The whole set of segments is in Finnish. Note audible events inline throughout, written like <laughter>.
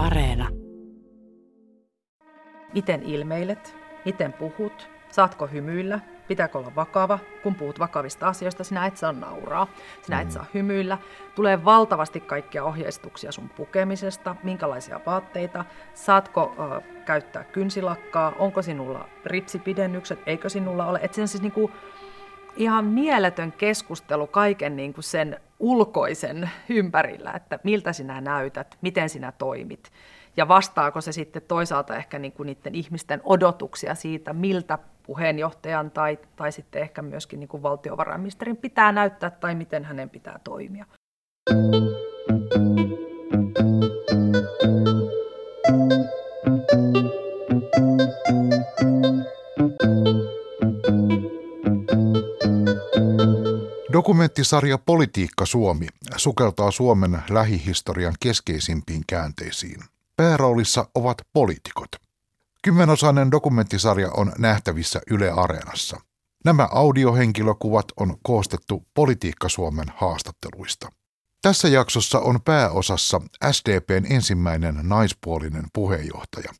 Areena. Miten ilmeilet? Miten puhut? Saatko hymyillä? Pitääkö olla vakava? Kun puhut vakavista asioista, sinä et saa nauraa. Sinä et mm. saa hymyillä. Tulee valtavasti kaikkia ohjeistuksia sun pukemisesta, minkälaisia vaatteita. Saatko äh, käyttää kynsilakkaa? Onko sinulla ripsipidennykset? Eikö sinulla ole? Et sen siis niinku, ihan mieletön keskustelu kaiken niin kuin sen ulkoisen ympärillä, että miltä sinä näytät, miten sinä toimit. Ja vastaako se sitten toisaalta ehkä niin kuin niiden ihmisten odotuksia siitä, miltä puheenjohtajan tai, tai sitten ehkä myöskin niin kuin valtiovarainministerin pitää näyttää tai miten hänen pitää toimia. Dokumenttisarja Politiikka Suomi sukeltaa Suomen lähihistorian keskeisimpiin käänteisiin. Pääroolissa ovat poliitikot. Kymmenosainen dokumenttisarja on nähtävissä Yle Areenassa. Nämä audiohenkilökuvat on koostettu Politiikka Suomen haastatteluista. Tässä jaksossa on pääosassa SDPn ensimmäinen naispuolinen puheenjohtaja.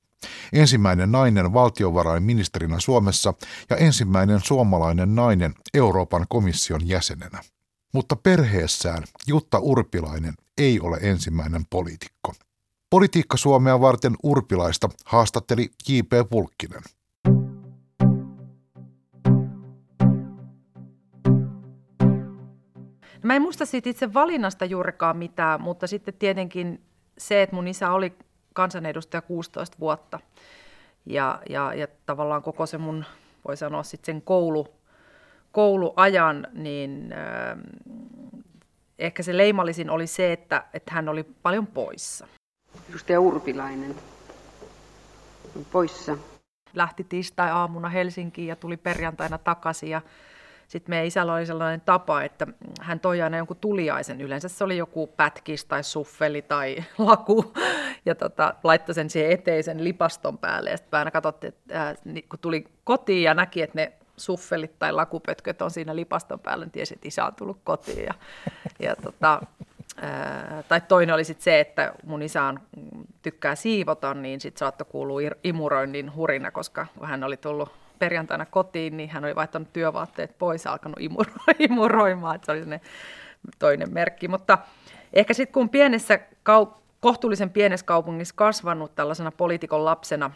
Ensimmäinen nainen valtiovarainministerinä Suomessa ja ensimmäinen suomalainen nainen Euroopan komission jäsenenä. Mutta perheessään Jutta Urpilainen ei ole ensimmäinen poliitikko. Politiikka Suomea varten Urpilaista haastatteli J.P. Pulkkinen. Mä en muista siitä itse valinnasta juurikaan mitään, mutta sitten tietenkin se, että mun isä oli kansanedustaja 16 vuotta. Ja, ja, ja tavallaan koko se mun, voi sanoa sitten sen koulu, kouluajan, niin äh, ehkä se leimallisin oli se, että, että hän oli paljon poissa. Edustaja Urpilainen on poissa. Lähti tiistai-aamuna Helsinkiin ja tuli perjantaina takaisin ja sitten meidän isällä oli sellainen tapa, että hän toi aina jonkun tuliaisen. Yleensä se oli joku pätkis tai suffeli tai <laughs> laku. Ja tota, laittoi sen siihen eteisen lipaston päälle. Ja sitten aina katsottiin, että ää, kun tuli kotiin ja näki, että ne suffelit tai lakupötköt on siinä lipaston päällä, niin tiesi, että isä on tullut kotiin. Ja, ja tota, ää, tai toinen oli sitten se, että mun isä on, tykkää siivota, niin sitten saattoi kuulua imuroinnin hurina, koska hän oli tullut perjantaina kotiin, niin hän oli vaihtanut työvaatteet pois ja alkanut imuro- <laughs> imuroimaan, että se oli toinen merkki. Mutta ehkä sitten kun pienessä, kohtuullisen pienessä kaupungissa kasvanut tällaisena poliitikon lapsena,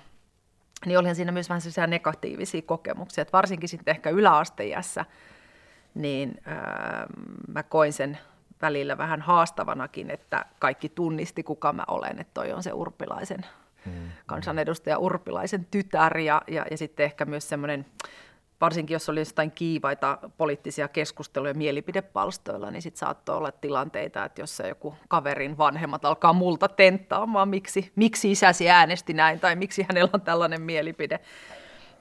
niin olihan siinä myös vähän sellaisia negatiivisia kokemuksia, että varsinkin sitten ehkä yläasteiässä, niin ää, mä koin sen välillä vähän haastavanakin, että kaikki tunnisti, kuka mä olen, että toi on se urpilaisen mm. kansanedustaja Urpilaisen tytär ja, ja, ja sitten ehkä myös semmoinen, varsinkin jos oli jostain kiivaita poliittisia keskusteluja mielipidepalstoilla, niin sitten saattoi olla tilanteita, että jos joku kaverin vanhemmat alkaa multa tenttaamaan, miksi, miksi isäsi äänesti näin tai miksi hänellä on tällainen mielipide.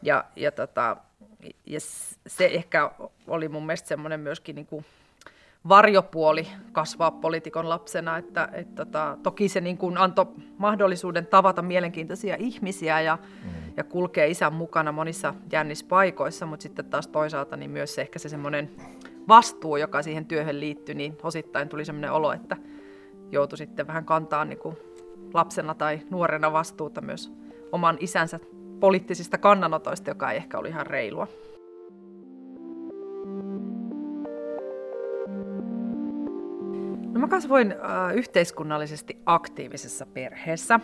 Ja, ja, tota, ja se ehkä oli mun mielestä semmoinen myöskin niin kuin varjopuoli kasvaa poliitikon lapsena, että, että tota, toki se niin kuin antoi mahdollisuuden tavata mielenkiintoisia ihmisiä ja, mm. ja kulkea isän mukana monissa jännissä paikoissa, mutta sitten taas toisaalta niin myös ehkä se semmoinen vastuu, joka siihen työhön liittyi, niin osittain tuli semmoinen olo, että joutui sitten vähän kantaa niin kuin lapsena tai nuorena vastuuta myös oman isänsä poliittisista kannanotoista, joka ei ehkä oli ihan reilua. Mä kasvoin äh, yhteiskunnallisesti aktiivisessa perheessä.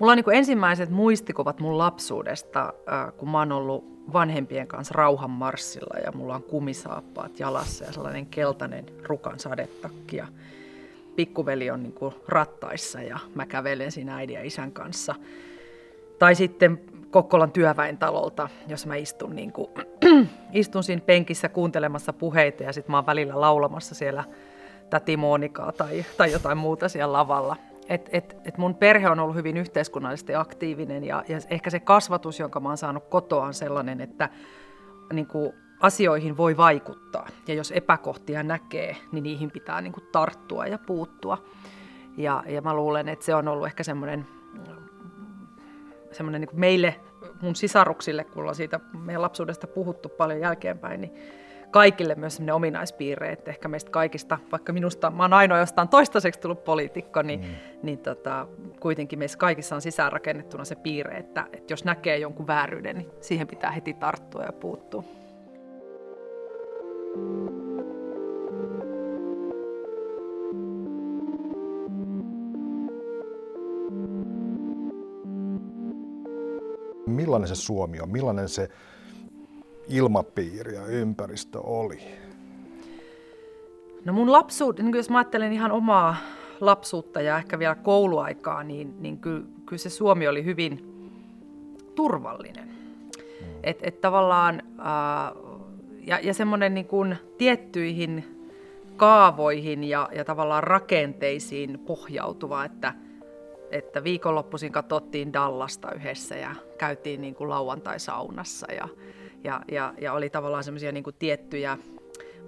Mulla on niin ensimmäiset muistikuvat mun lapsuudesta, äh, kun mä oon ollut vanhempien kanssa rauhanmarssilla ja mulla on kumisaappaat jalassa ja sellainen keltainen rukan sadetakki. Ja pikkuveli on niin rattaissa ja mä kävelen siinä äidin ja isän kanssa. Tai sitten Kokkolan työväentalolta, jos mä istun, niin kuin, <clears throat> istun siinä penkissä kuuntelemassa puheita ja sitten mä oon välillä laulamassa siellä täti Monikaa tai, tai jotain muuta siellä lavalla. Et, et, et mun perhe on ollut hyvin yhteiskunnallisesti aktiivinen ja, ja ehkä se kasvatus, jonka mä oon saanut kotoa, on sellainen, että niin kuin, asioihin voi vaikuttaa. Ja jos epäkohtia näkee, niin niihin pitää niin kuin, tarttua ja puuttua. Ja, ja mä luulen, että se on ollut ehkä semmoinen, semmoinen niin meille, mun sisaruksille, kun on siitä meidän lapsuudesta puhuttu paljon jälkeenpäin, niin kaikille myös sellainen ominaispiirre, että ehkä meistä kaikista, vaikka minusta mä oon ainoa jostain toistaiseksi tullut poliitikko, niin, mm. niin tota, kuitenkin meissä kaikissa on sisäänrakennettuna se piirre, että, että jos näkee jonkun vääryyden, niin siihen pitää heti tarttua ja puuttua. Millainen se Suomi on? Millainen se ilmapiiri ja ympäristö oli? No mun lapsuut, niin jos mä ajattelen ihan omaa lapsuutta ja ehkä vielä kouluaikaa, niin, niin kyllä, kyllä se Suomi oli hyvin turvallinen. Mm. Et, et tavallaan, ää, ja, ja semmoinen niin kuin tiettyihin kaavoihin ja, ja tavallaan rakenteisiin pohjautuva, että, että viikonloppuisin katsottiin Dallasta yhdessä ja käytiin niin kuin lauantai-saunassa ja, ja, ja, ja oli tavallaan semmoisia niin tiettyjä,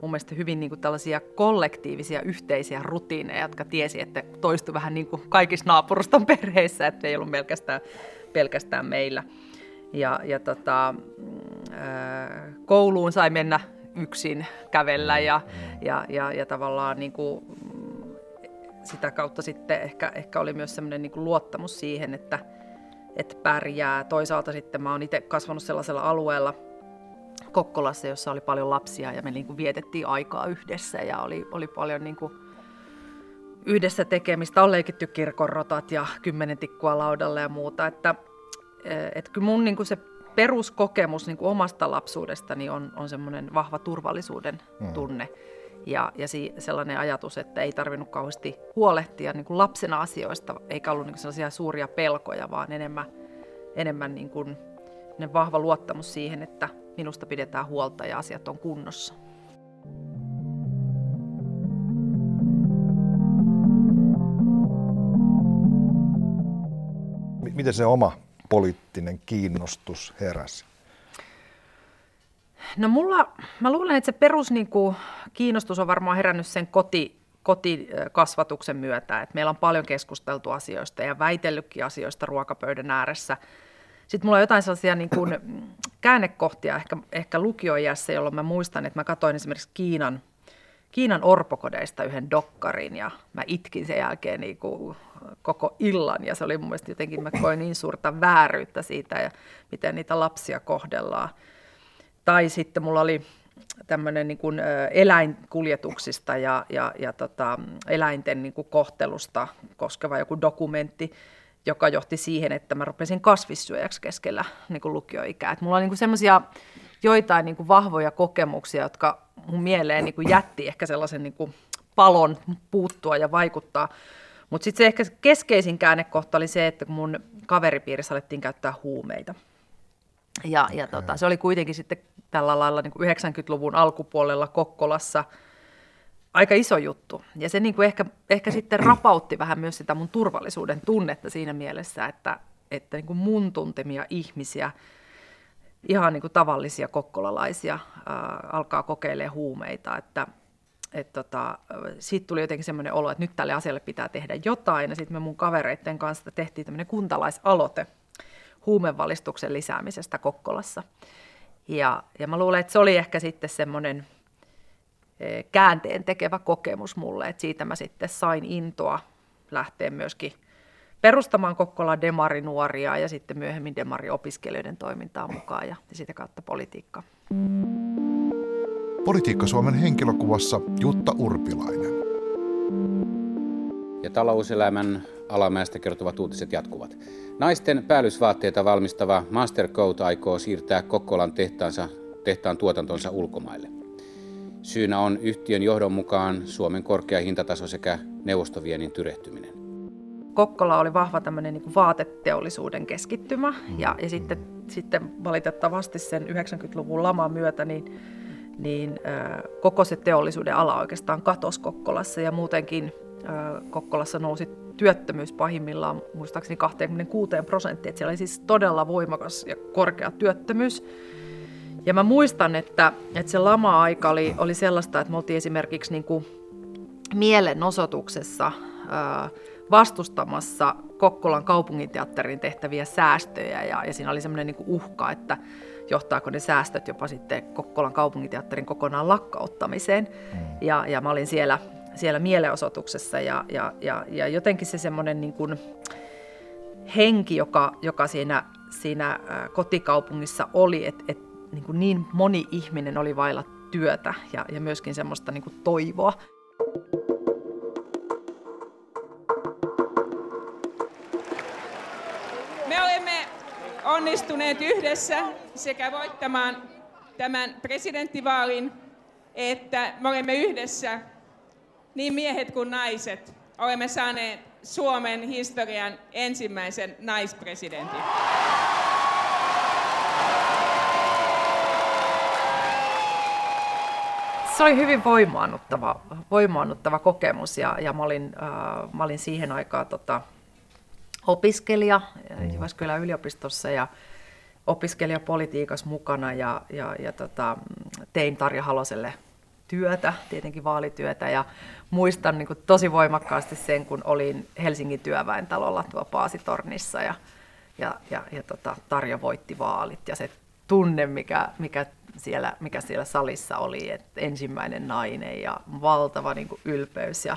mun mielestä hyvin niin kuin tällaisia kollektiivisia yhteisiä rutiineja, jotka tiesi, että toistui vähän niin kuin kaikissa naapuruston <laughs> perheissä, että ei ollut pelkästään, pelkästään meillä. Ja, ja tota, kouluun sai mennä yksin kävellä ja, ja, ja, ja tavallaan niin kuin, sitä kautta sitten ehkä, ehkä oli myös semmoinen niin luottamus siihen, että, että pärjää. Toisaalta sitten mä oon itse kasvanut sellaisella alueella – Kokkolassa, jossa oli paljon lapsia ja me niin kuin vietettiin aikaa yhdessä ja oli, oli paljon niin kuin yhdessä tekemistä. On leikitty kirkonrotat ja kymmenen tikkua laudalle ja muuta. Että, et kyllä mun niin kuin se peruskokemus niin kuin omasta lapsuudestani on, on semmoinen vahva turvallisuuden mm. tunne. Mm. Ja, ja si, sellainen ajatus, että ei tarvinnut kauheasti huolehtia niin kuin lapsena asioista, eikä ollut niin kuin sellaisia suuria pelkoja, vaan enemmän, enemmän niin kuin, vahva luottamus siihen, että minusta pidetään huolta ja asiat on kunnossa. Miten se oma poliittinen kiinnostus heräsi? No mulla, mä luulen, että se perus niin kuin, kiinnostus on varmaan herännyt sen koti, kotikasvatuksen myötä. että meillä on paljon keskusteltu asioista ja väitellytkin asioista ruokapöydän ääressä – sitten mulla on jotain sellaisia niin kuin käännekohtia ehkä, ehkä lukioijässä, jolloin mä muistan, että mä katsoin esimerkiksi Kiinan, Kiinan orpokodeista yhden dokkarin ja mä itkin sen jälkeen niin kuin koko illan ja se oli mun mielestä jotenkin, mä koin niin suurta vääryyttä siitä ja miten niitä lapsia kohdellaan. Tai sitten mulla oli tämmöinen niin kuin eläinkuljetuksista ja, ja, ja tota, eläinten niin kuin kohtelusta koskeva joku dokumentti, joka johti siihen, että mä rupesin kasvissyöjäksi keskellä niin kuin lukioikää. Et mulla on niin semmoisia joitain niin kuin vahvoja kokemuksia, jotka mun mieleen niin kuin jätti ehkä sellaisen niin kuin palon puuttua ja vaikuttaa. Mutta sitten se ehkä keskeisin käännekohta oli se, että kun mun kaveripiirissä alettiin käyttää huumeita. Ja, ja tota, se oli kuitenkin sitten tällä lailla niin kuin 90-luvun alkupuolella Kokkolassa – aika iso juttu. Ja se niin kuin ehkä, ehkä sitten rapautti vähän myös sitä mun turvallisuuden tunnetta siinä mielessä, että, että niin kuin mun tuntemia ihmisiä, ihan niin kuin tavallisia kokkolalaisia, ää, alkaa kokeilemaan huumeita. Että, et tota, siitä tuli jotenkin semmoinen olo, että nyt tälle asialle pitää tehdä jotain. Ja sitten me mun kavereiden kanssa tehtiin tämmöinen kuntalaisaloite huumevalistuksen lisäämisestä Kokkolassa. Ja, ja mä luulen, että se oli ehkä sitten semmoinen – käänteen tekevä kokemus mulle, että siitä mä sitten sain intoa lähteä myöskin perustamaan Kokkola Demari-nuoria ja sitten myöhemmin Demari-opiskelijoiden toimintaa mukaan ja sitä kautta politiikka. Politiikka Suomen henkilökuvassa Jutta Urpilainen. Ja talouselämän alamäestä kertovat uutiset jatkuvat. Naisten päällysvaatteita valmistava Mastercoat aikoo siirtää Kokkolan tehtaansa, tehtaan tuotantonsa ulkomaille. Syynä on yhtiön johdon mukaan Suomen korkea hintataso sekä neuvostoviennin tyrehtyminen. Kokkola oli vahva tämmöinen niin vaateteollisuuden keskittymä ja, ja sitten, sitten valitettavasti sen 90-luvun laman myötä niin, niin äh, koko se teollisuuden ala oikeastaan katosi Kokkolassa ja muutenkin äh, Kokkolassa nousi työttömyys pahimmillaan muistaakseni 26 prosenttia. Siellä oli siis todella voimakas ja korkea työttömyys. Ja mä muistan, että, että se lama-aika oli, oli sellaista, että me oltiin esimerkiksi niin kuin mielenosoituksessa ää, vastustamassa Kokkolan kaupunginteatterin tehtäviä säästöjä ja, ja siinä oli semmoinen niin uhka, että johtaako ne säästöt jopa sitten Kokkolan kaupunginteatterin kokonaan lakkauttamiseen. Mm. Ja, ja mä olin siellä, siellä mielenosoituksessa ja, ja, ja, ja jotenkin se semmoinen niin kuin henki, joka, joka siinä, siinä kotikaupungissa oli, että et, niin, niin moni ihminen oli vailla työtä ja, ja myöskin semmoista niin kuin toivoa. Me olemme onnistuneet yhdessä sekä voittamaan tämän presidenttivaalin, että me olemme yhdessä, niin miehet kuin naiset, olemme saaneet Suomen historian ensimmäisen naispresidentin. Se oli hyvin voimaannuttava, voimaannuttava kokemus ja, ja mä, olin, äh, mä olin siihen aikaan tota, opiskelija Jyväskylän yliopistossa ja opiskelijapolitiikassa mukana ja, ja, ja tota, tein Tarja Haloselle työtä, tietenkin vaalityötä ja muistan niin kuin tosi voimakkaasti sen, kun olin Helsingin työväentalolla tuo Paasitornissa ja, ja, ja, ja tota, Tarja voitti vaalit ja se tunne, mikä, mikä, siellä, mikä siellä salissa oli, että ensimmäinen nainen ja valtava niin kuin ylpeys ja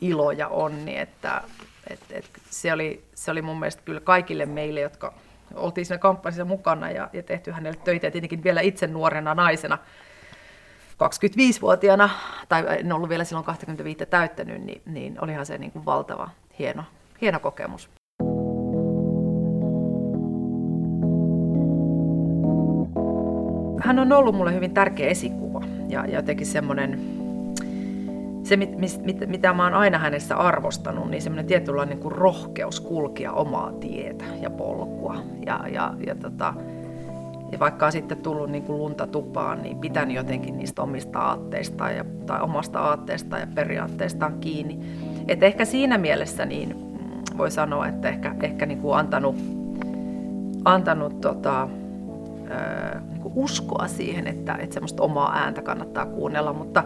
ilo ja onni, että et, et se, oli, se oli mun mielestä kyllä kaikille meille, jotka oltiin siinä kampanjassa mukana ja, ja tehty hänelle töitä ja tietenkin vielä itse nuorena naisena, 25-vuotiaana, tai en ollut vielä silloin 25 täyttänyt, niin, niin olihan se niin kuin valtava hieno, hieno kokemus. Hän on ollut mulle hyvin tärkeä esikuva ja, jotenkin semmoinen, se mit, mit, mitä mä oon aina hänessä arvostanut, niin semmoinen tietynlainen kuin rohkeus kulkea omaa tietä ja polkua. Ja, ja, ja, tota, ja vaikka on sitten tullut niin kuin lunta tupaan, niin pitän jotenkin niistä omista aatteistaan ja, tai omasta aatteestaan ja periaatteistaan kiinni. Et ehkä siinä mielessä niin mm, voi sanoa, että ehkä, ehkä niin kuin antanut, antanut tota, uskoa siihen, että, että semmoista omaa ääntä kannattaa kuunnella, mutta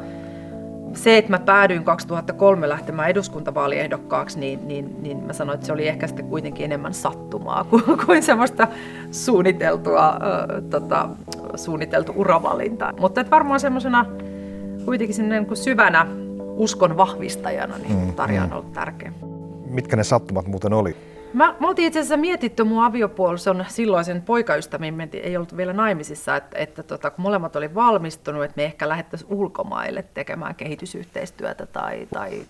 se, että mä päädyin 2003 lähtemään eduskuntavaaliehdokkaaksi, niin, niin, niin mä sanoin, että se oli ehkä sitten kuitenkin enemmän sattumaa <laughs> kuin, kuin semmoista suunniteltua, äh, tota, suunniteltu uravalinta. Mutta että varmaan semmoisena kuitenkin niin kuin syvänä uskon vahvistajana, niin mm, Tarja on mm. ollut tärkeä. Mitkä ne sattumat muuten oli? Mä, mä oltiin itse asiassa mietitty mun aviopuolison silloisen poikaystävimme, ei ollut vielä naimisissa, että, että tota, kun molemmat oli valmistunut, että me ehkä lähettäisiin ulkomaille tekemään kehitysyhteistyötä tai, tai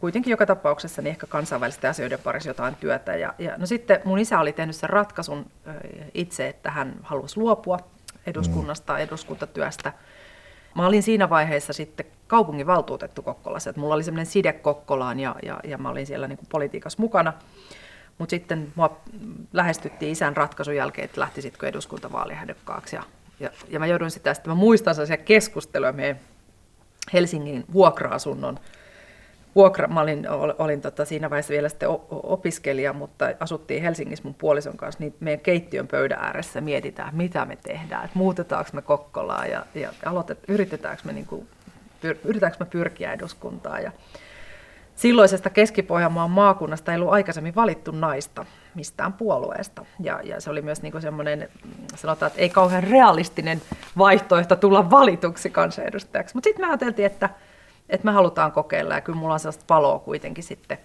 kuitenkin joka tapauksessa niin ehkä kansainvälisten asioiden parissa jotain työtä. Ja, ja, no sitten mun isä oli tehnyt sen ratkaisun itse, että hän halusi luopua eduskunnasta, mm. eduskuntatyöstä. Mä olin siinä vaiheessa sitten kaupunginvaltuutettu Kokkolassa, että mulla oli semmoinen side Kokkolaan ja, ja, ja mä olin siellä niin kuin politiikassa mukana. Mutta sitten mua lähestyttiin isän ratkaisun jälkeen, että lähtisitkö eduskuntavaalihädökkaaksi. Ja, ja, ja mä joudun sitä, että mä muistan sellaisia keskusteluja meidän Helsingin vuokra-asunnon vuokra, mä olin, olin tota, siinä vaiheessa vielä sitten opiskelija, mutta asuttiin Helsingissä mun puolison kanssa, niin meidän keittiön pöydän ääressä mietitään, mitä me tehdään, että muutetaanko me Kokkolaa ja, ja aloitet, yritetäänkö me, niin kuin, pyr, yritetäänkö me pyrkiä eduskuntaan. Ja, silloisesta Keski-Pohjanmaan maakunnasta ei ollut aikaisemmin valittu naista mistään puolueesta. Ja, ja se oli myös niin semmoinen, sanotaan, että ei kauhean realistinen vaihtoehto tulla valituksi kansanedustajaksi. Mutta sitten me ajateltiin, että, että me halutaan kokeilla ja kyllä mulla on sellaista paloa kuitenkin sitten.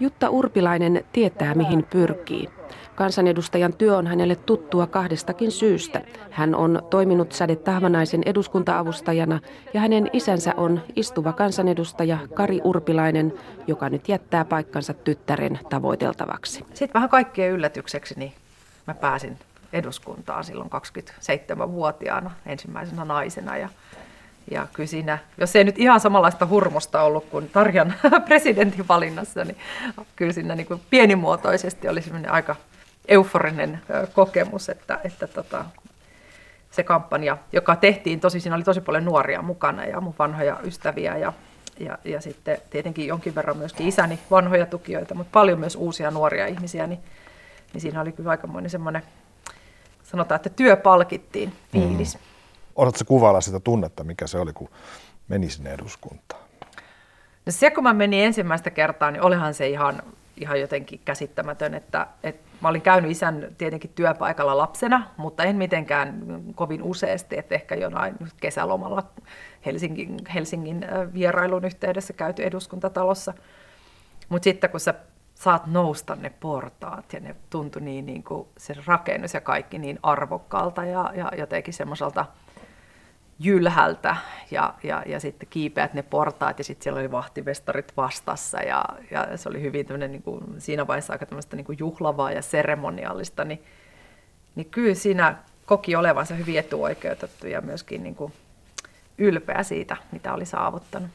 Jutta Urpilainen tietää, mihin pyrkii. Kansanedustajan työ on hänelle tuttua kahdestakin syystä. Hän on toiminut Säde Tahvanaisen eduskuntaavustajana ja hänen isänsä on istuva kansanedustaja Kari Urpilainen, joka nyt jättää paikkansa tyttären tavoiteltavaksi. Sitten vähän kaikkien yllätykseksi niin mä pääsin eduskuntaan silloin 27-vuotiaana ensimmäisenä naisena ja ja kyllä siinä, jos ei nyt ihan samanlaista hurmosta ollut kuin Tarjan <laughs> presidentinvalinnassa, niin kyllä siinä niin kuin pienimuotoisesti oli semmoinen aika euforinen kokemus, että, että tota, se kampanja, joka tehtiin, tosi siinä oli tosi paljon nuoria mukana ja mun vanhoja ystäviä ja, ja, ja sitten tietenkin jonkin verran myöskin isäni vanhoja tukijoita, mutta paljon myös uusia nuoria ihmisiä, niin, niin siinä oli kyllä aikamoinen semmoinen, sanotaan, että työ palkittiin fiilis. Mm. Osaatko kuvailla sitä tunnetta, mikä se oli, kun meni sinne eduskuntaan? No se, kun mä menin ensimmäistä kertaa, niin olihan se ihan, ihan jotenkin käsittämätön, että, että mä olin käynyt isän tietenkin työpaikalla lapsena, mutta en mitenkään kovin useasti, että ehkä jonain kesälomalla Helsingin, Helsingin vierailun yhteydessä käyty eduskuntatalossa. Mutta sitten kun sä saat nousta ne portaat ja ne tuntui niin, niin kuin se rakennus ja kaikki niin arvokkaalta ja, ja jotenkin semmoiselta jylhältä ja, ja, ja sitten kiipeät ne portaat ja sitten siellä oli vahtivestarit vastassa ja, ja se oli hyvin niin kuin, siinä vaiheessa aika tämmöistä niin kuin juhlavaa ja seremoniallista, niin, niin kyllä siinä koki olevansa hyvin etuoikeutettu ja myöskin niin kuin ylpeä siitä, mitä oli saavuttanut.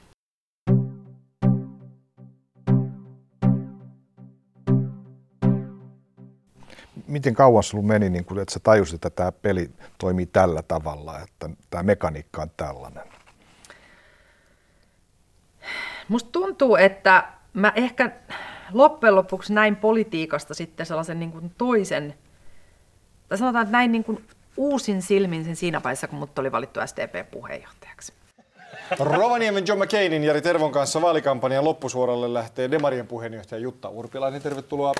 Miten kauan sinulla meni, niin kun, että sä tajusit, että tämä peli toimii tällä tavalla, että tämä mekaniikka on tällainen? Musta tuntuu, että mä ehkä loppujen lopuksi näin politiikasta sitten sellaisen niin kuin toisen, tai sanotaan, että näin niin kuin uusin silmin sen siinä vaiheessa, kun mut oli valittu SDP-puheenjohtajaksi. Rovaniemen John McCainin Jari Tervon kanssa vaalikampanjan loppusuoralle lähtee Demarien puheenjohtaja Jutta Urpilainen. Tervetuloa.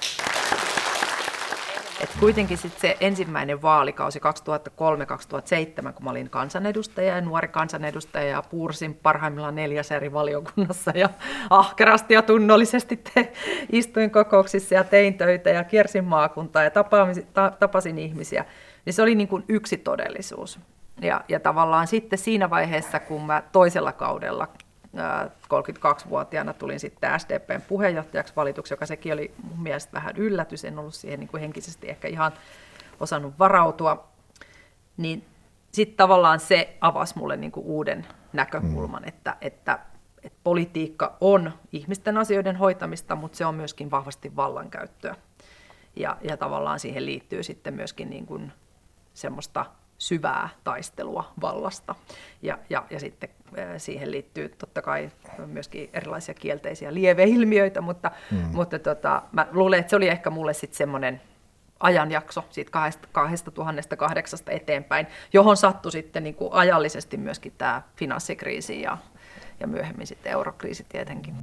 Et kuitenkin sit se ensimmäinen vaalikausi 2003-2007, kun mä olin kansanedustaja ja nuori kansanedustaja ja puursin parhaimmillaan neljäs eri valiokunnassa ja ahkerasti ja tunnollisesti te, istuin kokouksissa ja tein töitä ja kiersin maakuntaa ja tapasin, ta, tapasin ihmisiä, niin se oli niin kuin yksi todellisuus. Ja, ja tavallaan sitten siinä vaiheessa, kun mä toisella kaudella 32-vuotiaana tulin sitten SDPn puheenjohtajaksi valituksi, joka sekin oli mun mielestä vähän yllätys, en ollut siihen niin kuin henkisesti ehkä ihan osannut varautua, niin sitten tavallaan se avasi mulle niin kuin uuden näkökulman, mm. että, että, että politiikka on ihmisten asioiden hoitamista, mutta se on myöskin vahvasti vallankäyttöä. Ja, ja tavallaan siihen liittyy sitten myöskin niin kuin semmoista syvää taistelua vallasta. Ja, ja, ja sitten siihen liittyy totta kai myöskin erilaisia kielteisiä lieveilmiöitä, mutta, mm. mutta tota, mä luulen, että se oli ehkä mulle sitten semmoinen ajanjakso siitä 2008 eteenpäin, johon sattui sitten niin kuin ajallisesti myöskin tämä finanssikriisi ja, ja myöhemmin sitten eurokriisi tietenkin.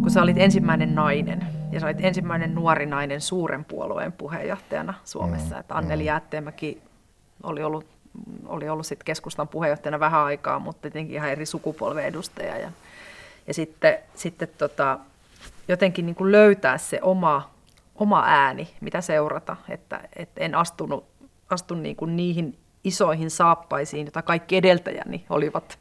Kun sä olit ensimmäinen nainen, ja sä olit ensimmäinen nuori nainen suuren puolueen puheenjohtajana Suomessa. Mm, että Anneli mm. Jäätteenmäki oli ollut, oli ollut sit keskustan puheenjohtajana vähän aikaa, mutta tietenkin ihan eri sukupolven edustaja. Ja, ja sitten, sitten tota, jotenkin niin kuin löytää se oma, oma ääni, mitä seurata. Että, että en astunut, astun niin kuin niihin isoihin saappaisiin, joita kaikki edeltäjäni olivat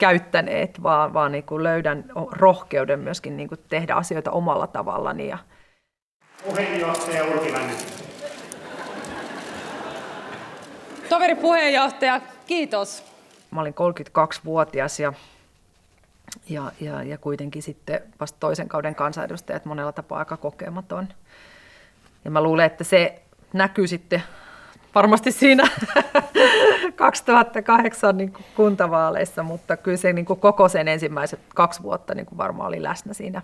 käyttäneet, vaan, vaan niin kuin löydän rohkeuden myöskin niin kuin tehdä asioita omalla tavallani. Ja... Puheenjohtaja Urpilainen. Toveri puheenjohtaja, kiitos. Mä olin 32-vuotias ja, ja, ja, ja kuitenkin sitten vasta toisen kauden kansanedustajat monella tapaa aika kokematon. Ja mä luulen, että se näkyy sitten varmasti siinä 2008 niin kuin kuntavaaleissa, mutta kyllä se niin kuin koko sen ensimmäiset kaksi vuotta niin kuin varmaan oli läsnä siinä,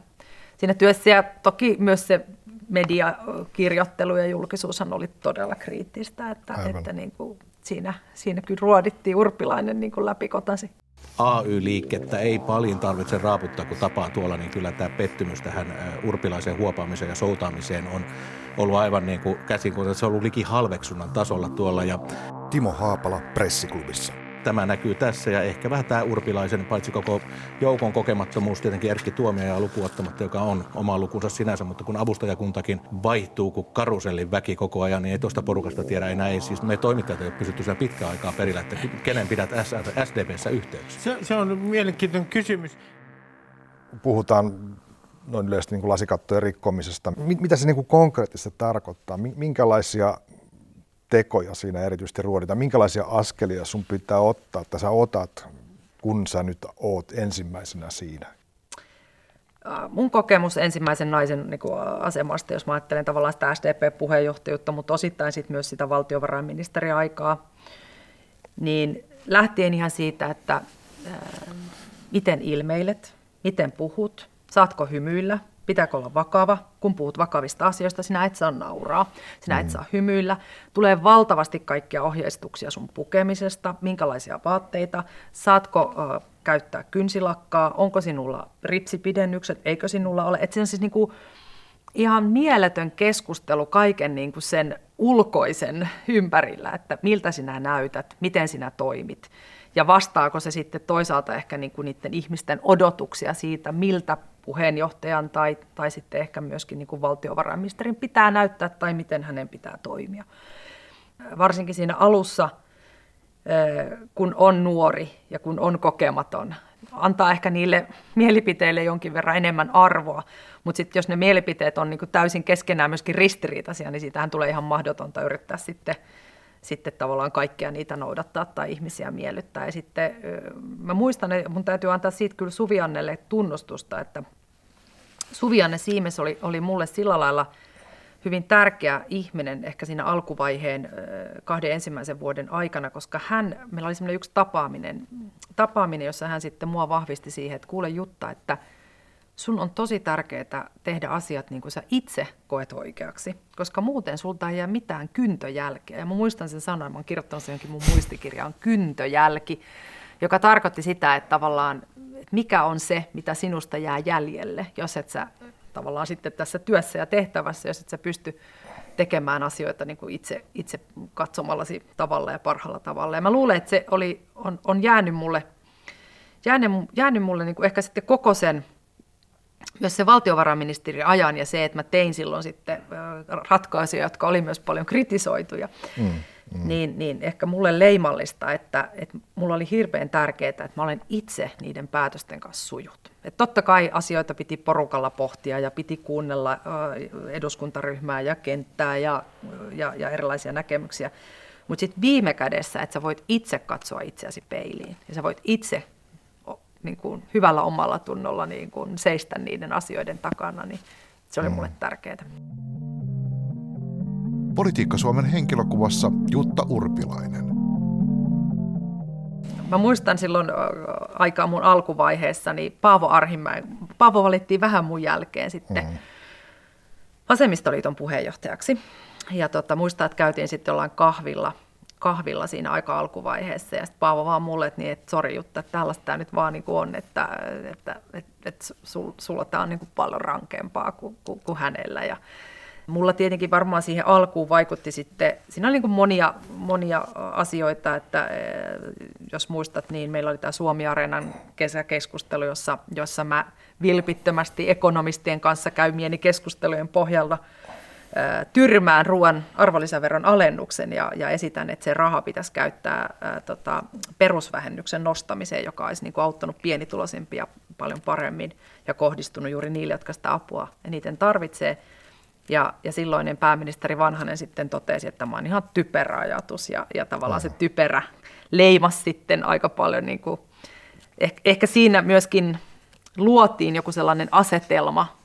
siinä työssä. Ja toki myös se mediakirjoittelu ja julkisuushan oli todella kriittistä, että, että niin kuin siinä, siinä kyllä ruodittiin urpilainen niin kuin läpikotasi. AY-liikettä ei paljon tarvitse raaputtaa, kun tapaa tuolla, niin kyllä tämä pettymys tähän urpilaiseen huopaamiseen ja soutaamiseen on ollut aivan niin kuin käsin, kun se on ollut liki halveksunnan tasolla tuolla. Ja Timo Haapala pressiklubissa. Tämä näkyy tässä ja ehkä vähän tämä urpilaisen, paitsi koko joukon kokemattomuus, tietenkin Erkki Tuomia ja lukuottamatta, joka on oma lukunsa sinänsä, mutta kun avustajakuntakin vaihtuu kuin karusellin väki koko ajan, niin ei tuosta porukasta tiedä enää. Ei, siis me toimittajat ei ole pysytty siellä pitkään aikaa perillä, että kenen pidät SDPssä yhteyksissä. Se, se on mielenkiintoinen kysymys. Puhutaan noin yleisesti niin kuin lasikattojen rikkomisesta. Mitä se niin kuin konkreettisesti tarkoittaa? Minkälaisia tekoja siinä erityisesti ruoditaan? Minkälaisia askelia sun pitää ottaa, että sä otat, kun sä nyt oot ensimmäisenä siinä? Mun kokemus ensimmäisen naisen niin kuin asemasta, jos mä ajattelen tavallaan sitä SDP-puheenjohtajuutta, mutta osittain sit myös sitä valtiovarainministeriaikaa, niin lähtien ihan siitä, että ää, miten ilmeilet, miten puhut, saatko hymyillä, Pitääkö olla vakava? Kun puhut vakavista asioista, sinä et saa nauraa, sinä et saa hymyillä. Tulee valtavasti kaikkia ohjeistuksia sun pukemisesta, minkälaisia vaatteita, saatko ö, käyttää kynsilakkaa, onko sinulla ripsipidennykset, eikö sinulla ole. Että se on siis niin kuin ihan mieletön keskustelu kaiken niin kuin sen ulkoisen ympärillä, että miltä sinä näytät, miten sinä toimit ja vastaako se sitten toisaalta ehkä niin kuin niiden ihmisten odotuksia siitä, miltä puheenjohtajan tai, tai sitten ehkä myöskin niin kuin valtiovarainministerin pitää näyttää tai miten hänen pitää toimia. Varsinkin siinä alussa, kun on nuori ja kun on kokematon, antaa ehkä niille mielipiteille jonkin verran enemmän arvoa, mutta sitten jos ne mielipiteet on niin kuin täysin keskenään myöskin ristiriitaisia, niin siitähän tulee ihan mahdotonta yrittää sitten sitten tavallaan kaikkia niitä noudattaa tai ihmisiä miellyttää. Ja sitten mä muistan, että mun täytyy antaa siitä kyllä Suviannelle tunnustusta, että Suvianne Siimes oli, oli mulle sillä lailla hyvin tärkeä ihminen ehkä siinä alkuvaiheen kahden ensimmäisen vuoden aikana, koska hän, meillä oli semmoinen yksi tapaaminen, tapaaminen, jossa hän sitten mua vahvisti siihen, että kuule Jutta, että – sun on tosi tärkeää tehdä asiat niin kuin sä itse koet oikeaksi, koska muuten sulta ei jää mitään kyntöjälkeä. Ja mä muistan sen sanan, mä oon kirjoittanut sen jonkin mun muistikirjaan, kyntöjälki, joka tarkoitti sitä, että tavallaan, että mikä on se, mitä sinusta jää jäljelle, jos et sä tavallaan sitten tässä työssä ja tehtävässä, jos et sä pysty tekemään asioita niin kuin itse, itse katsomallasi tavalla ja parhaalla tavalla. Ja mä luulen, että se oli, on, on jäänyt mulle, jäänyt, jäänyt mulle niin kuin ehkä sitten koko sen myös se valtiovarainministeri ajan ja se, että mä tein silloin sitten ratkaisuja, jotka oli myös paljon kritisoituja, mm, mm. Niin, niin ehkä mulle leimallista, että, että mulla oli hirveän tärkeää, että mä olen itse niiden päätösten kanssa sujut. Et totta kai asioita piti porukalla pohtia ja piti kuunnella eduskuntaryhmää ja kenttää ja, ja, ja erilaisia näkemyksiä. Mutta sitten viime kädessä, että sä voit itse katsoa itseäsi peiliin ja sä voit itse niin kuin hyvällä omalla tunnolla niin kuin seistä niiden asioiden takana, niin se oli mm. mulle tärkeää. Politiikka Suomen henkilökuvassa Jutta Urpilainen. Mä muistan silloin aikaa mun alkuvaiheessa, niin Paavo Arhimäen, Paavo valittiin vähän mun jälkeen sitten mm. vasemmistoliiton puheenjohtajaksi. Ja tota, muistan, että käytiin sitten jollain kahvilla – kahvilla siinä aika alkuvaiheessa. Ja sitten Paavo vaan mulle, että, niin, että sori Jutta, että tällaista tämä nyt vaan niin on, että, että, että, että sul, sulla tämä on niin kuin paljon rankempaa kuin, kuin, kuin hänellä. Ja mulla tietenkin varmaan siihen alkuun vaikutti sitten, siinä oli niin monia, monia asioita, että eh, jos muistat, niin meillä oli tämä Suomi-areenan kesäkeskustelu, jossa, jossa mä vilpittömästi ekonomistien kanssa käymieni keskustelujen pohjalta – tyrmään ruoan arvonlisäveron alennuksen ja, ja esitän, että se raha pitäisi käyttää ää, tota, perusvähennyksen nostamiseen, joka olisi niin kuin auttanut pienituloisimpia paljon paremmin ja kohdistunut juuri niille, jotka sitä apua eniten tarvitsee. Ja, ja silloinen pääministeri Vanhanen sitten totesi, että tämä on ihan typerä ajatus ja, ja tavallaan se typerä leimas sitten aika paljon, niin kuin, ehkä, ehkä siinä myöskin luotiin joku sellainen asetelma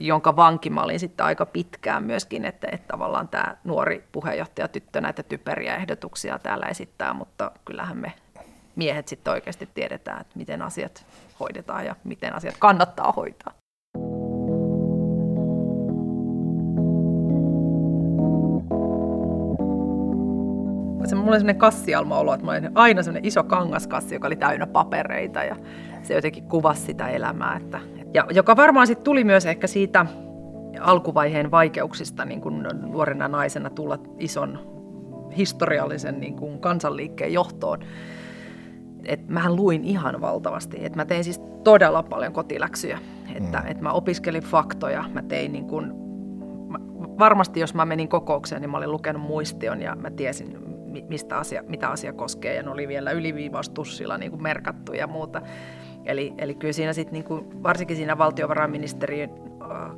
jonka vanki mä olin sitten aika pitkään myöskin, että, että tavallaan tämä nuori puheenjohtaja tyttö näitä typeriä ehdotuksia täällä esittää, mutta kyllähän me miehet sitten oikeasti tiedetään, että miten asiat hoidetaan ja miten asiat kannattaa hoitaa. mulla oli sellainen kassialma-olo, että mulla oli aina sellainen iso kangaskassi, joka oli täynnä papereita ja se jotenkin kuvasi sitä elämää, että, ja joka varmaan sitten tuli myös ehkä siitä alkuvaiheen vaikeuksista niin kuin nuorena naisena tulla ison historiallisen niin kuin kansanliikkeen johtoon. Et mähän luin ihan valtavasti. Et mä tein siis todella paljon kotiläksyjä. Että, mm. et mä opiskelin faktoja. Mä tein niin kuin, mä, varmasti jos mä menin kokoukseen, niin mä olin lukenut muistion ja mä tiesin, mistä asia, mitä asia koskee. Ja ne oli vielä yliviivaustussilla niin kuin merkattu ja muuta. Eli, eli kyllä siinä sitten niin varsinkin siinä valtiovarainministeriön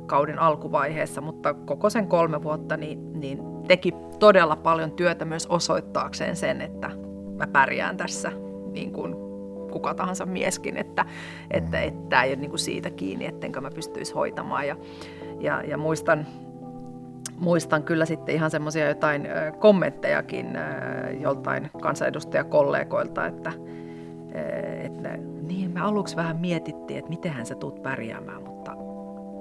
kauden alkuvaiheessa, mutta koko sen kolme vuotta niin, niin teki todella paljon työtä myös osoittaakseen sen, että mä pärjään tässä niin kuin kuka tahansa mieskin, että, että, että tämä ei ole niin kuin siitä kiinni, ettenkö mä pystyisi hoitamaan. Ja, ja, ja muistan, muistan kyllä sitten ihan semmoisia jotain kommenttejakin joltain kansanedustajakollegoilta, että, että niin me aluksi vähän mietittiin, että mitenhän sä tuut pärjäämään, mutta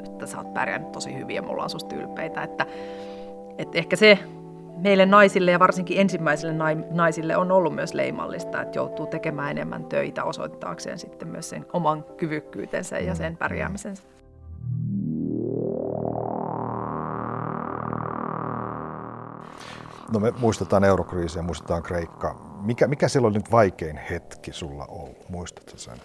että sä oot pärjännyt tosi hyvin ja me ollaan susta ylpeitä. Että, että ehkä se meille naisille ja varsinkin ensimmäisille naisille on ollut myös leimallista, että joutuu tekemään enemmän töitä osoittaakseen sitten myös sen oman kyvykkyytensä ja sen pärjäämisensä. No me muistetaan eurokriisiä, muistetaan Kreikka. Mikä, mikä silloin nyt vaikein hetki sulla ollut? Muistatko sen?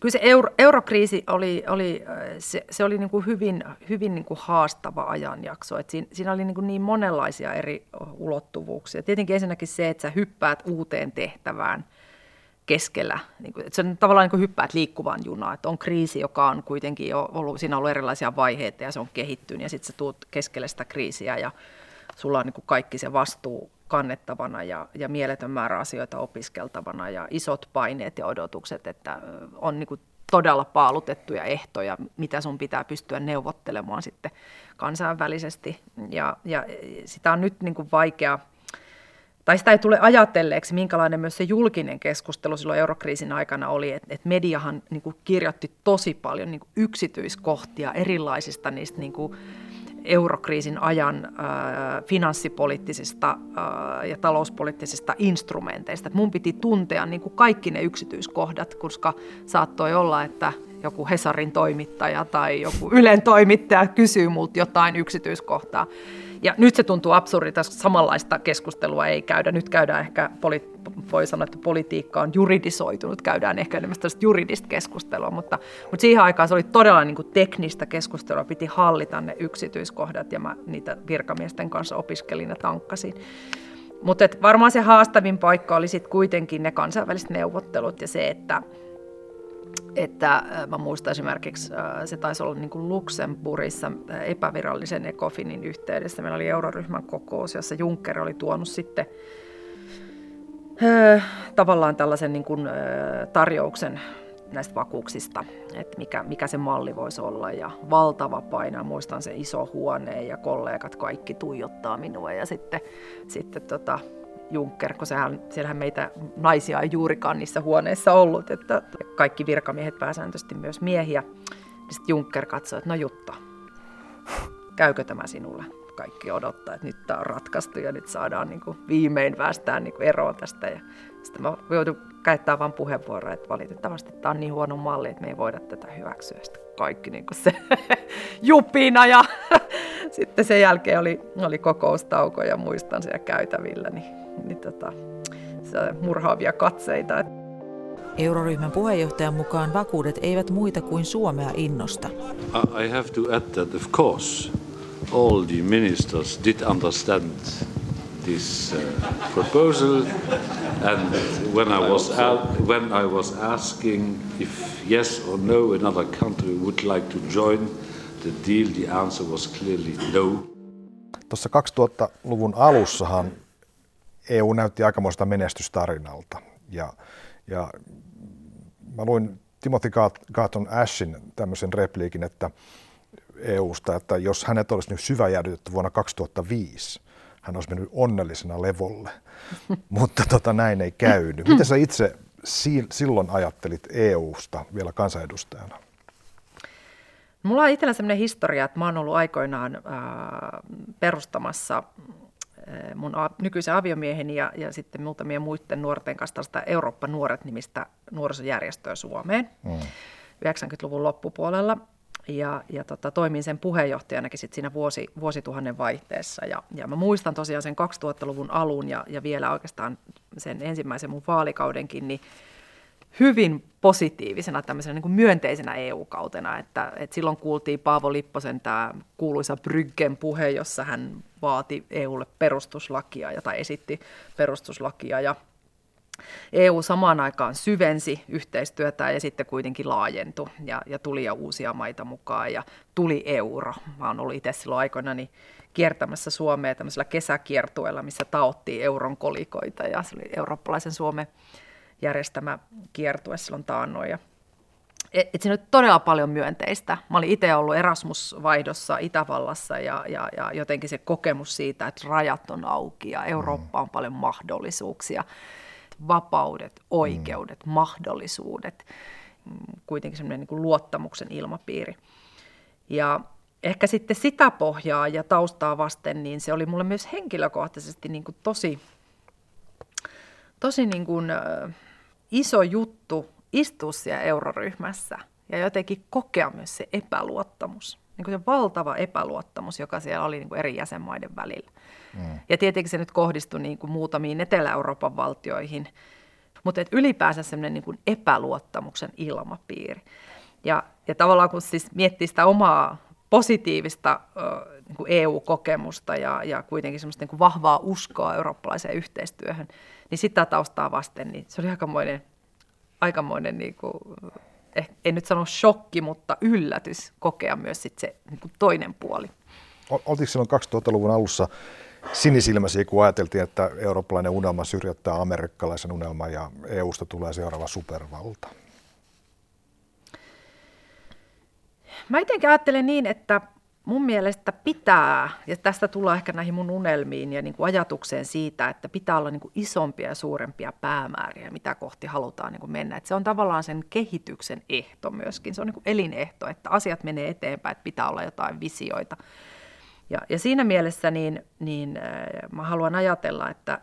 Kyllä se euro, eurokriisi oli, oli, se, se oli niin kuin hyvin, hyvin niin kuin haastava ajanjakso. Et siinä, siinä oli niin, kuin niin monenlaisia eri ulottuvuuksia. Tietenkin ensinnäkin se, että sä hyppäät uuteen tehtävään keskellä. Niin kuin, että on tavallaan niin kuin hyppäät liikkuvaan junaan. Että on kriisi, joka on kuitenkin jo ollut, siinä on ollut erilaisia vaiheita ja se on kehittynyt ja sitten sä tuut keskelle sitä kriisiä ja sulla on niin kuin kaikki se vastuu kannettavana ja, ja mieletön määrä asioita opiskeltavana ja isot paineet ja odotukset, että on niin kuin todella paalutettuja ehtoja, mitä sun pitää pystyä neuvottelemaan sitten kansainvälisesti. Ja, ja sitä on nyt niin kuin vaikea, tai sitä ei tule ajatelleeksi, minkälainen myös se julkinen keskustelu silloin eurokriisin aikana oli, että, että mediahan niin kuin kirjoitti tosi paljon niin kuin yksityiskohtia erilaisista niistä niin kuin, eurokriisin ajan äh, finanssipoliittisista äh, ja talouspoliittisista instrumenteista. Et mun piti tuntea niin kuin kaikki ne yksityiskohdat, koska saattoi olla, että joku Hesarin toimittaja tai joku Ylen toimittaja kysyy multa jotain yksityiskohtaa. Ja nyt se tuntuu absurdilta, koska samanlaista keskustelua ei käydä. Nyt käydään ehkä, voi sanoa, että politiikka on juridisoitunut, käydään ehkä enemmän tällaista juridista keskustelua, mutta, mutta siihen aikaan se oli todella niin kuin teknistä keskustelua, piti hallita ne yksityiskohdat ja mä niitä virkamiesten kanssa opiskelin ja tankkasin. Mutta varmaan se haastavin paikka oli sitten kuitenkin ne kansainväliset neuvottelut ja se, että että mä muistan esimerkiksi, se taisi olla niin kuin Luxemburgissa epävirallisen ECOFINin yhteydessä. Meillä oli euroryhmän kokous, jossa Juncker oli tuonut sitten tavallaan tällaisen niin kuin, tarjouksen näistä vakuuksista, että mikä, mikä se malli voisi olla. Ja valtava paina, muistan se iso huone ja kollegat kaikki tuijottaa minua ja sitten, sitten tota, Juncker, kun sehän, siellähän meitä naisia ei juurikaan niissä huoneissa ollut, että kaikki virkamiehet pääsääntöisesti myös miehiä. Sitten Juncker katsoi, että no Jutta, käykö tämä sinulle? Kaikki odottaa, että nyt tämä on ratkaistu ja nyt saadaan niin kuin viimein päästään niin kuin eroon tästä. Ja sitten mä joudun käyttämään vain puheenvuoroa, että valitettavasti tämä on niin huono malli, että me ei voida tätä hyväksyä. Sitten kaikki niin kuin se <laughs> jupina ja <laughs> sitten sen jälkeen oli, oli kokoustauko ja muistan siellä käytävillä, niin niin tota, murhaavia katseita. Euroryhmän puheenjohtajan mukaan vakuudet eivät muita kuin Suomea innosta. I have to add that of course all the ministers did understand this uh, proposal and when I was when I was asking if yes or no another country would like to join the deal the answer was clearly no. Tuossa 2000-luvun alussahan EU näytti aikamoista menestystarinalta. Ja, ja mä luin Timothy Garton Ashin tämmöisen repliikin, että EUsta, että jos hänet olisi nyt syväjäädytetty vuonna 2005, hän olisi mennyt onnellisena levolle, <laughs> mutta tota, näin ei käynyt. Mitä sä itse silloin ajattelit EUsta vielä kansanedustajana? Mulla on itsellä sellainen historia, että mä oon ollut aikoinaan perustamassa mun nykyisen aviomieheni ja, ja sitten muutamien muiden nuorten kanssa tällaista Eurooppa-nuoret-nimistä nuorisojärjestöä Suomeen mm. 90-luvun loppupuolella. Ja, ja tota, toimin sen puheenjohtajanakin sit siinä vuosi, vuosituhannen vaihteessa. Ja, ja mä muistan tosiaan sen 2000-luvun alun ja, ja vielä oikeastaan sen ensimmäisen mun vaalikaudenkin, niin hyvin positiivisena, tämmöisenä niin kuin myönteisenä EU-kautena. Että, että silloin kuultiin Paavo Lipposen tämä kuuluisa Bryggen puhe, jossa hän vaati EUlle perustuslakia ja, tai esitti perustuslakia. Ja EU samaan aikaan syvensi yhteistyötä ja sitten kuitenkin laajentui ja, ja tuli jo uusia maita mukaan ja tuli euro. Mä oon ollut itse silloin aikoina niin kiertämässä Suomea tämmöisellä kesäkiertueella, missä taottiin euron kolikoita ja se oli eurooppalaisen Suomen järjestämä kiertue silloin taannoin. Ja et, et siinä oli todella paljon myönteistä. Mä olin itse ollut Erasmus-vaihdossa Itävallassa ja, ja, ja jotenkin se kokemus siitä, että rajat on auki ja Eurooppa on paljon mahdollisuuksia. Vapaudet, oikeudet, mm. mahdollisuudet, kuitenkin semmoinen niin luottamuksen ilmapiiri. Ja ehkä sitten sitä pohjaa ja taustaa vasten, niin se oli mulle myös henkilökohtaisesti niin kuin tosi, tosi niin kuin, äh, iso juttu istua siellä euroryhmässä ja jotenkin kokea myös se epäluottamus. Niin kuin se valtava epäluottamus, joka siellä oli niin kuin eri jäsenmaiden välillä. Mm. Ja tietenkin se nyt kohdistui niin kuin muutamiin Etelä-Euroopan valtioihin, mutta et ylipäänsä semmoinen niin kuin epäluottamuksen ilmapiiri. Ja, ja tavallaan kun siis miettii sitä omaa positiivista niin kuin EU-kokemusta ja, ja kuitenkin semmoista niin kuin vahvaa uskoa eurooppalaiseen yhteistyöhön, niin sitä taustaa vasten, niin se oli aikamoinen, aikamoinen niin kuin, eh, en nyt sano shokki, mutta yllätys kokea myös sit se niin kuin toinen puoli. Oltiko silloin 2000-luvun alussa sinisilmäisiä, kun ajateltiin, että eurooppalainen unelma syrjättää amerikkalaisen unelman ja EUsta tulee seuraava supervalta? Mä jotenkin ajattelen niin, että mun mielestä pitää, ja tästä tullaan ehkä näihin mun unelmiin ja niin kuin ajatukseen siitä, että pitää olla niin kuin isompia ja suurempia päämääriä, mitä kohti halutaan niin kuin mennä. Että se on tavallaan sen kehityksen ehto myöskin, se on niin kuin elinehto, että asiat menee eteenpäin, että pitää olla jotain visioita. Ja, ja siinä mielessä niin, niin äh, mä haluan ajatella, että äh,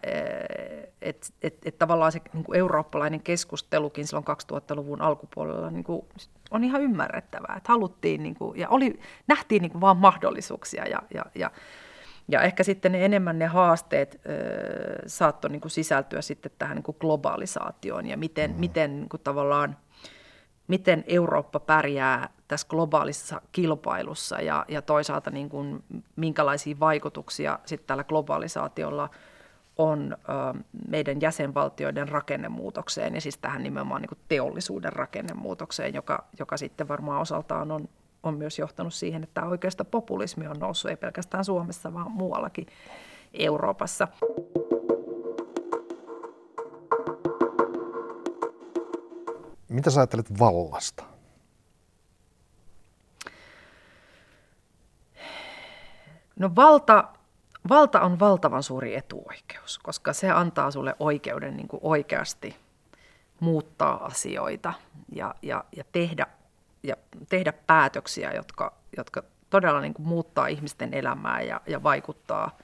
et, et, et tavallaan se niin kuin eurooppalainen keskustelukin silloin 2000-luvun alkupuolella niin kuin, on ihan ymmärrettävää, että haluttiin niin kuin, ja oli, nähtiin niin kuin vaan mahdollisuuksia ja, ja, ja, ja ehkä sitten ne enemmän ne haasteet äh, saattoi niin kuin sisältyä sitten tähän niin kuin globalisaatioon ja miten, mm. miten niin kuin tavallaan – miten Eurooppa pärjää tässä globaalissa kilpailussa ja, ja toisaalta niin kuin, minkälaisia vaikutuksia sitten tällä globalisaatiolla on ö, meidän jäsenvaltioiden rakennemuutokseen ja siis tähän nimenomaan niin teollisuuden rakennemuutokseen, joka, joka sitten varmaan osaltaan on, on myös johtanut siihen, että oikeasta populismi on noussut ei pelkästään Suomessa, vaan muuallakin Euroopassa. Mitä sä ajattelet vallasta? No valta, valta on valtavan suuri etuoikeus, koska se antaa sulle oikeuden niin kuin oikeasti muuttaa asioita ja, ja, ja, tehdä, ja tehdä päätöksiä, jotka, jotka todella niin kuin muuttaa ihmisten elämää ja, ja vaikuttaa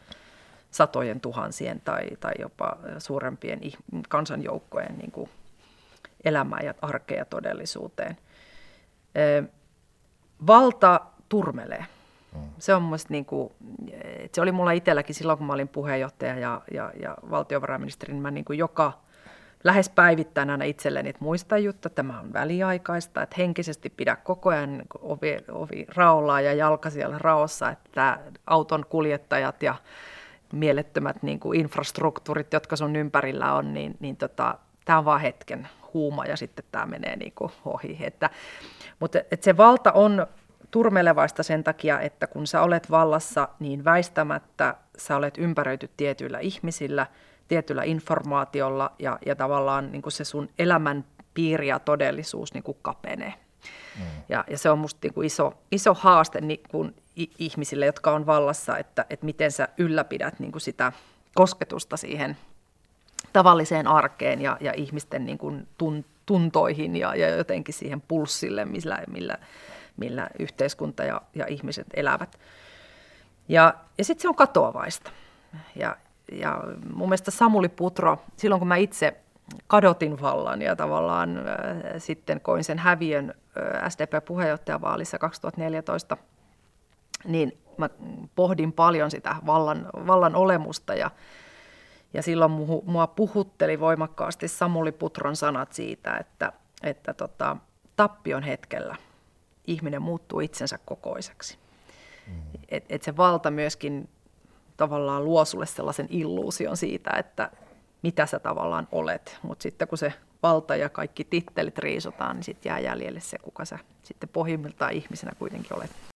satojen tuhansien tai, tai jopa suurempien kansanjoukkojen niin kuin elämään ja arkeen ja todellisuuteen. Valta turmelee. Mm. Se on mun niin kuin, se oli mulla itselläkin silloin, kun mä olin puheenjohtaja ja, ja, ja valtiovarainministeri, niin mä niin kuin joka lähes päivittäin aina itselleni, että muista juttu, tämä on väliaikaista, että henkisesti pidä koko ajan ovi, ovi raollaan ja jalka siellä raossa, että auton kuljettajat ja mielettömät niin kuin infrastruktuurit, jotka sun ympärillä on, niin, niin tota, tämä on vaan hetken huuma ja sitten tämä menee niin kuin ohi. Että, mutta että se valta on turmelevaista sen takia, että kun sä olet vallassa, niin väistämättä sä olet ympäröity tietyillä ihmisillä, tietyllä informaatiolla ja, ja tavallaan niin kuin se sun elämän piiri ja todellisuus niin kuin kapenee. Mm. Ja, ja se on musta niin kuin iso, iso haaste niin kuin ihmisille, jotka on vallassa, että, että miten sä ylläpidät niin kuin sitä kosketusta siihen tavalliseen arkeen ja, ja ihmisten niin kuin tun, tuntoihin ja, ja jotenkin siihen pulssille, millä, millä, millä yhteiskunta ja, ja ihmiset elävät. Ja, ja sitten se on katoavaista. Ja, ja mun mielestä Samuli Putro, silloin kun mä itse kadotin vallan ja tavallaan äh, sitten koin sen häviön äh, SDP-puheenjohtajavaalissa 2014, niin mä pohdin paljon sitä vallan, vallan olemusta ja, ja silloin mua puhutteli voimakkaasti Samuli Putron sanat siitä, että, että tota, tappion hetkellä ihminen muuttuu itsensä kokoiseksi. Mm. Et, et se valta myöskin tavallaan luo sulle sellaisen illuusion siitä, että mitä sä tavallaan olet. Mutta sitten kun se valta ja kaikki tittelit riisutaan, niin sitten jää jäljelle se, kuka sä sitten pohjimmiltaan ihmisenä kuitenkin olet.